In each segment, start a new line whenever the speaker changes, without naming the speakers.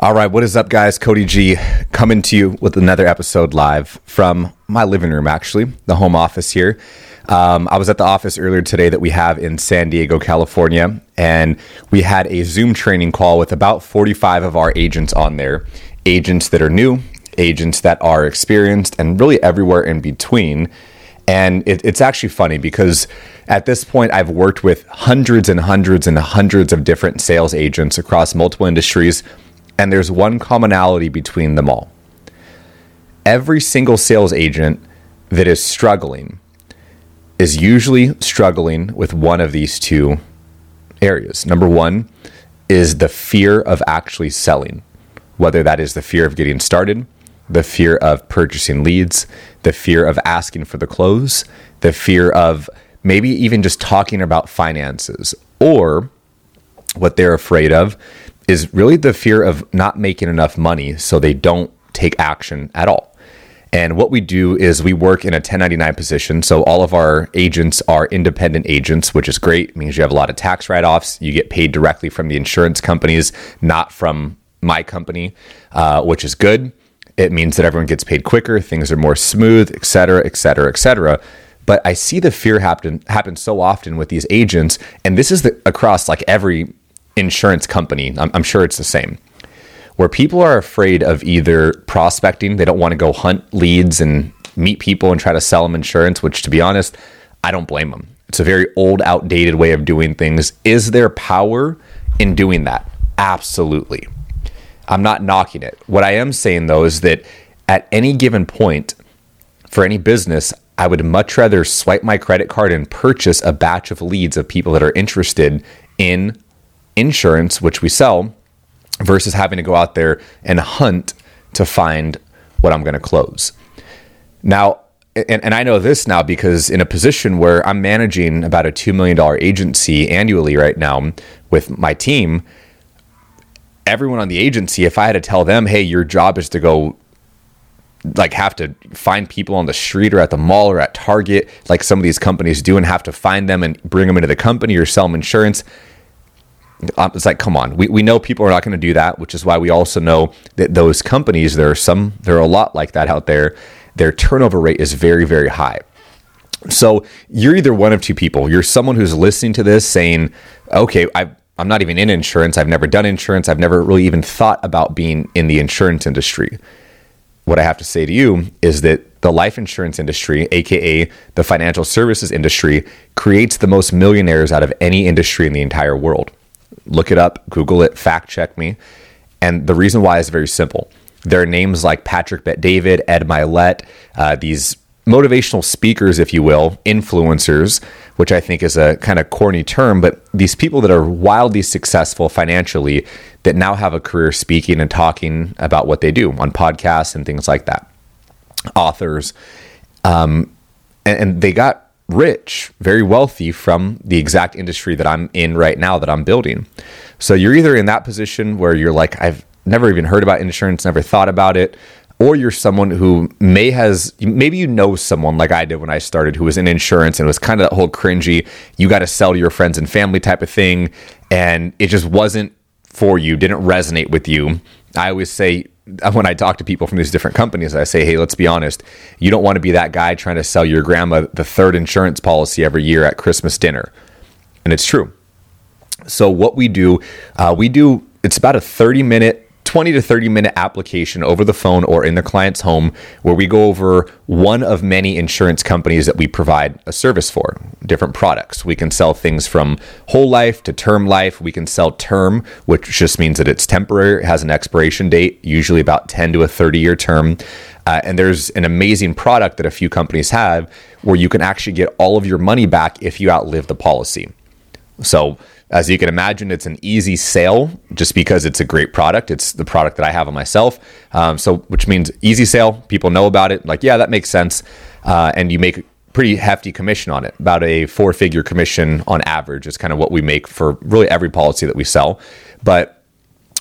All right, what is up, guys? Cody G coming to you with another episode live from my living room, actually, the home office here. Um, I was at the office earlier today that we have in San Diego, California, and we had a Zoom training call with about 45 of our agents on there agents that are new, agents that are experienced, and really everywhere in between. And it, it's actually funny because at this point, I've worked with hundreds and hundreds and hundreds of different sales agents across multiple industries, and there's one commonality between them all. Every single sales agent that is struggling is usually struggling with one of these two areas. Number one is the fear of actually selling, whether that is the fear of getting started, the fear of purchasing leads, the fear of asking for the close, the fear of maybe even just talking about finances, or what they're afraid of is really the fear of not making enough money so they don't take action at all. And what we do is we work in a 1099 position. So all of our agents are independent agents, which is great. It means you have a lot of tax write offs. You get paid directly from the insurance companies, not from my company, uh, which is good. It means that everyone gets paid quicker, things are more smooth, et cetera, et cetera, et cetera. But I see the fear happen happen so often with these agents, and this is the, across like every insurance company. I'm, I'm sure it's the same where people are afraid of either prospecting, they don't want to go hunt leads and meet people and try to sell them insurance, which to be honest, I don't blame them. It's a very old, outdated way of doing things. Is there power in doing that? Absolutely. I'm not knocking it. What I am saying though is that at any given point for any business, I would much rather swipe my credit card and purchase a batch of leads of people that are interested in insurance, which we sell, versus having to go out there and hunt to find what I'm going to close. Now, and, and I know this now because in a position where I'm managing about a $2 million agency annually right now with my team, everyone on the agency, if I had to tell them, hey, your job is to go like have to find people on the street or at the mall or at Target, like some of these companies do, and have to find them and bring them into the company or sell them insurance Uh, it's like come on we, we know people are not going to do that which is why we also know that those companies there are some there are a lot like that out there their turnover rate is very very high. So you're either one of two people. You're someone who's listening to this saying okay i i'm not even in insurance. I've never done insurance. I've never really even thought about being in the insurance industry. What i have to say to you is that the life insurance industry, aka the financial services industry, creates the most millionaires out of any industry in the entire world. Look it up, Google it, fact check me. And the reason why is very simple. There are names like Patrick Bet David, Ed Mylett, uh, these motivational speakers, if you will, influencers, which I think is a kind of corny term, but these people that are wildly successful financially that now have a career speaking and talking about what they do on podcasts and things like that. Authors. Um, and, and they got rich, very wealthy from the exact industry that I'm in right now that I'm building. So you're either in that position where you're like, I've never even heard about insurance, never thought about it, or you're someone who may has maybe you know someone like I did when I started who was in insurance and it was kind of that whole cringy, you got to sell to your friends and family type of thing, and it just wasn't for you, didn't resonate with you. I always say when I talk to people from these different companies, I say, hey, let's be honest. You don't want to be that guy trying to sell your grandma the third insurance policy every year at Christmas dinner. And it's true. So, what we do, uh, we do, it's about a 30 minute 20 to 30 minute application over the phone or in the client's home where we go over one of many insurance companies that we provide a service for, different products. We can sell things from whole life to term life. We can sell term, which just means that it's temporary, it has an expiration date, usually about 10 to a 30 year term. Uh, and there's an amazing product that a few companies have where you can actually get all of your money back if you outlive the policy. So, as you can imagine, it's an easy sale just because it's a great product. It's the product that I have on myself. Um, so, which means easy sale. People know about it. Like, yeah, that makes sense. Uh, and you make pretty hefty commission on it. About a four figure commission on average is kind of what we make for really every policy that we sell. But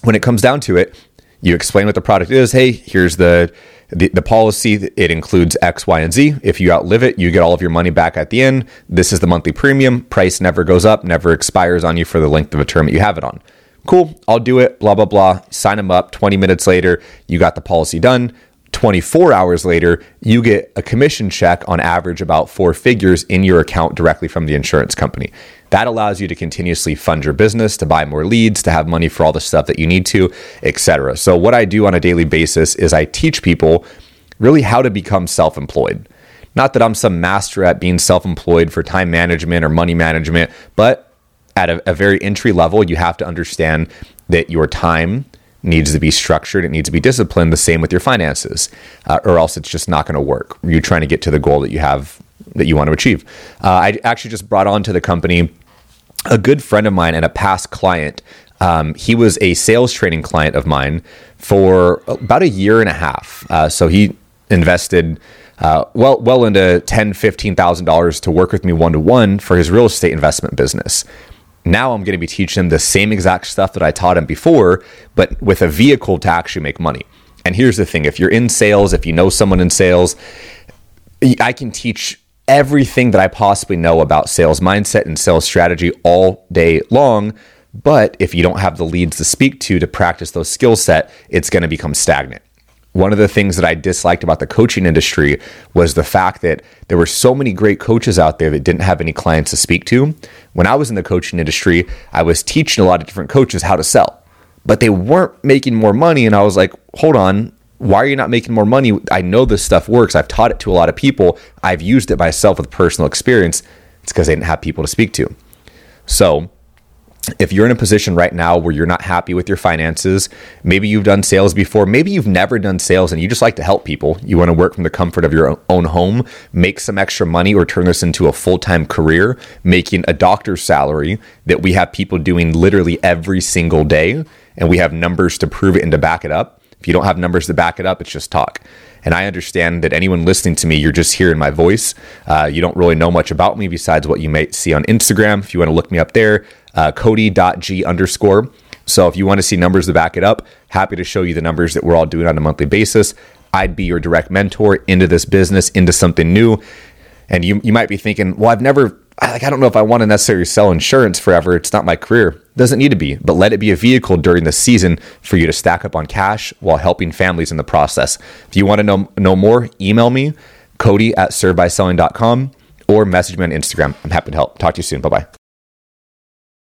when it comes down to it, you explain what the product is. Hey, here's the the, the policy it includes X, Y, and Z. If you outlive it, you get all of your money back at the end. This is the monthly premium. Price never goes up, never expires on you for the length of a term that you have it on. Cool, I'll do it, blah, blah, blah. Sign them up. 20 minutes later, you got the policy done. 24 hours later, you get a commission check on average about four figures in your account directly from the insurance company. That allows you to continuously fund your business, to buy more leads, to have money for all the stuff that you need to, etc. So what I do on a daily basis is I teach people really how to become self-employed. Not that I'm some master at being self-employed for time management or money management, but at a, a very entry level, you have to understand that your time needs to be structured. It needs to be disciplined. The same with your finances, uh, or else it's just not going to work. You're trying to get to the goal that you have that you want to achieve. Uh, I actually just brought on to the company a good friend of mine and a past client. Um, he was a sales training client of mine for about a year and a half. Uh, so he invested uh, well well into ten fifteen thousand dollars to work with me one to one for his real estate investment business. Now I'm going to be teaching him the same exact stuff that I taught him before, but with a vehicle to actually make money. And here's the thing: if you're in sales, if you know someone in sales, I can teach everything that I possibly know about sales mindset and sales strategy all day long. But if you don't have the leads to speak to to practice those skill set, it's going to become stagnant one of the things that I disliked about the coaching industry was the fact that there were so many great coaches out there that didn't have any clients to speak to. When I was in the coaching industry, I was teaching a lot of different coaches how to sell, but they weren't making more money. And I was like, hold on, why are you not making more money? I know this stuff works. I've taught it to a lot of people, I've used it myself with personal experience. It's because they didn't have people to speak to. So, if you're in a position right now where you're not happy with your finances, maybe you've done sales before, maybe you've never done sales and you just like to help people, you want to work from the comfort of your own home, make some extra money, or turn this into a full time career, making a doctor's salary that we have people doing literally every single day, and we have numbers to prove it and to back it up. If you don't have numbers to back it up, it's just talk. And I understand that anyone listening to me, you're just hearing my voice. Uh, you don't really know much about me besides what you may see on Instagram. If you want to look me up there, uh, Cody.g underscore. So if you want to see numbers to back it up, happy to show you the numbers that we're all doing on a monthly basis. I'd be your direct mentor into this business, into something new. And you, you might be thinking, well, I've never, like, I don't know if I want to necessarily sell insurance forever. It's not my career. Doesn't need to be, but let it be a vehicle during the season for you to stack up on cash while helping families in the process. If you want to know, know more, email me, Cody at servebyselling.com or message me on Instagram. I'm happy to help. Talk to you soon. Bye bye.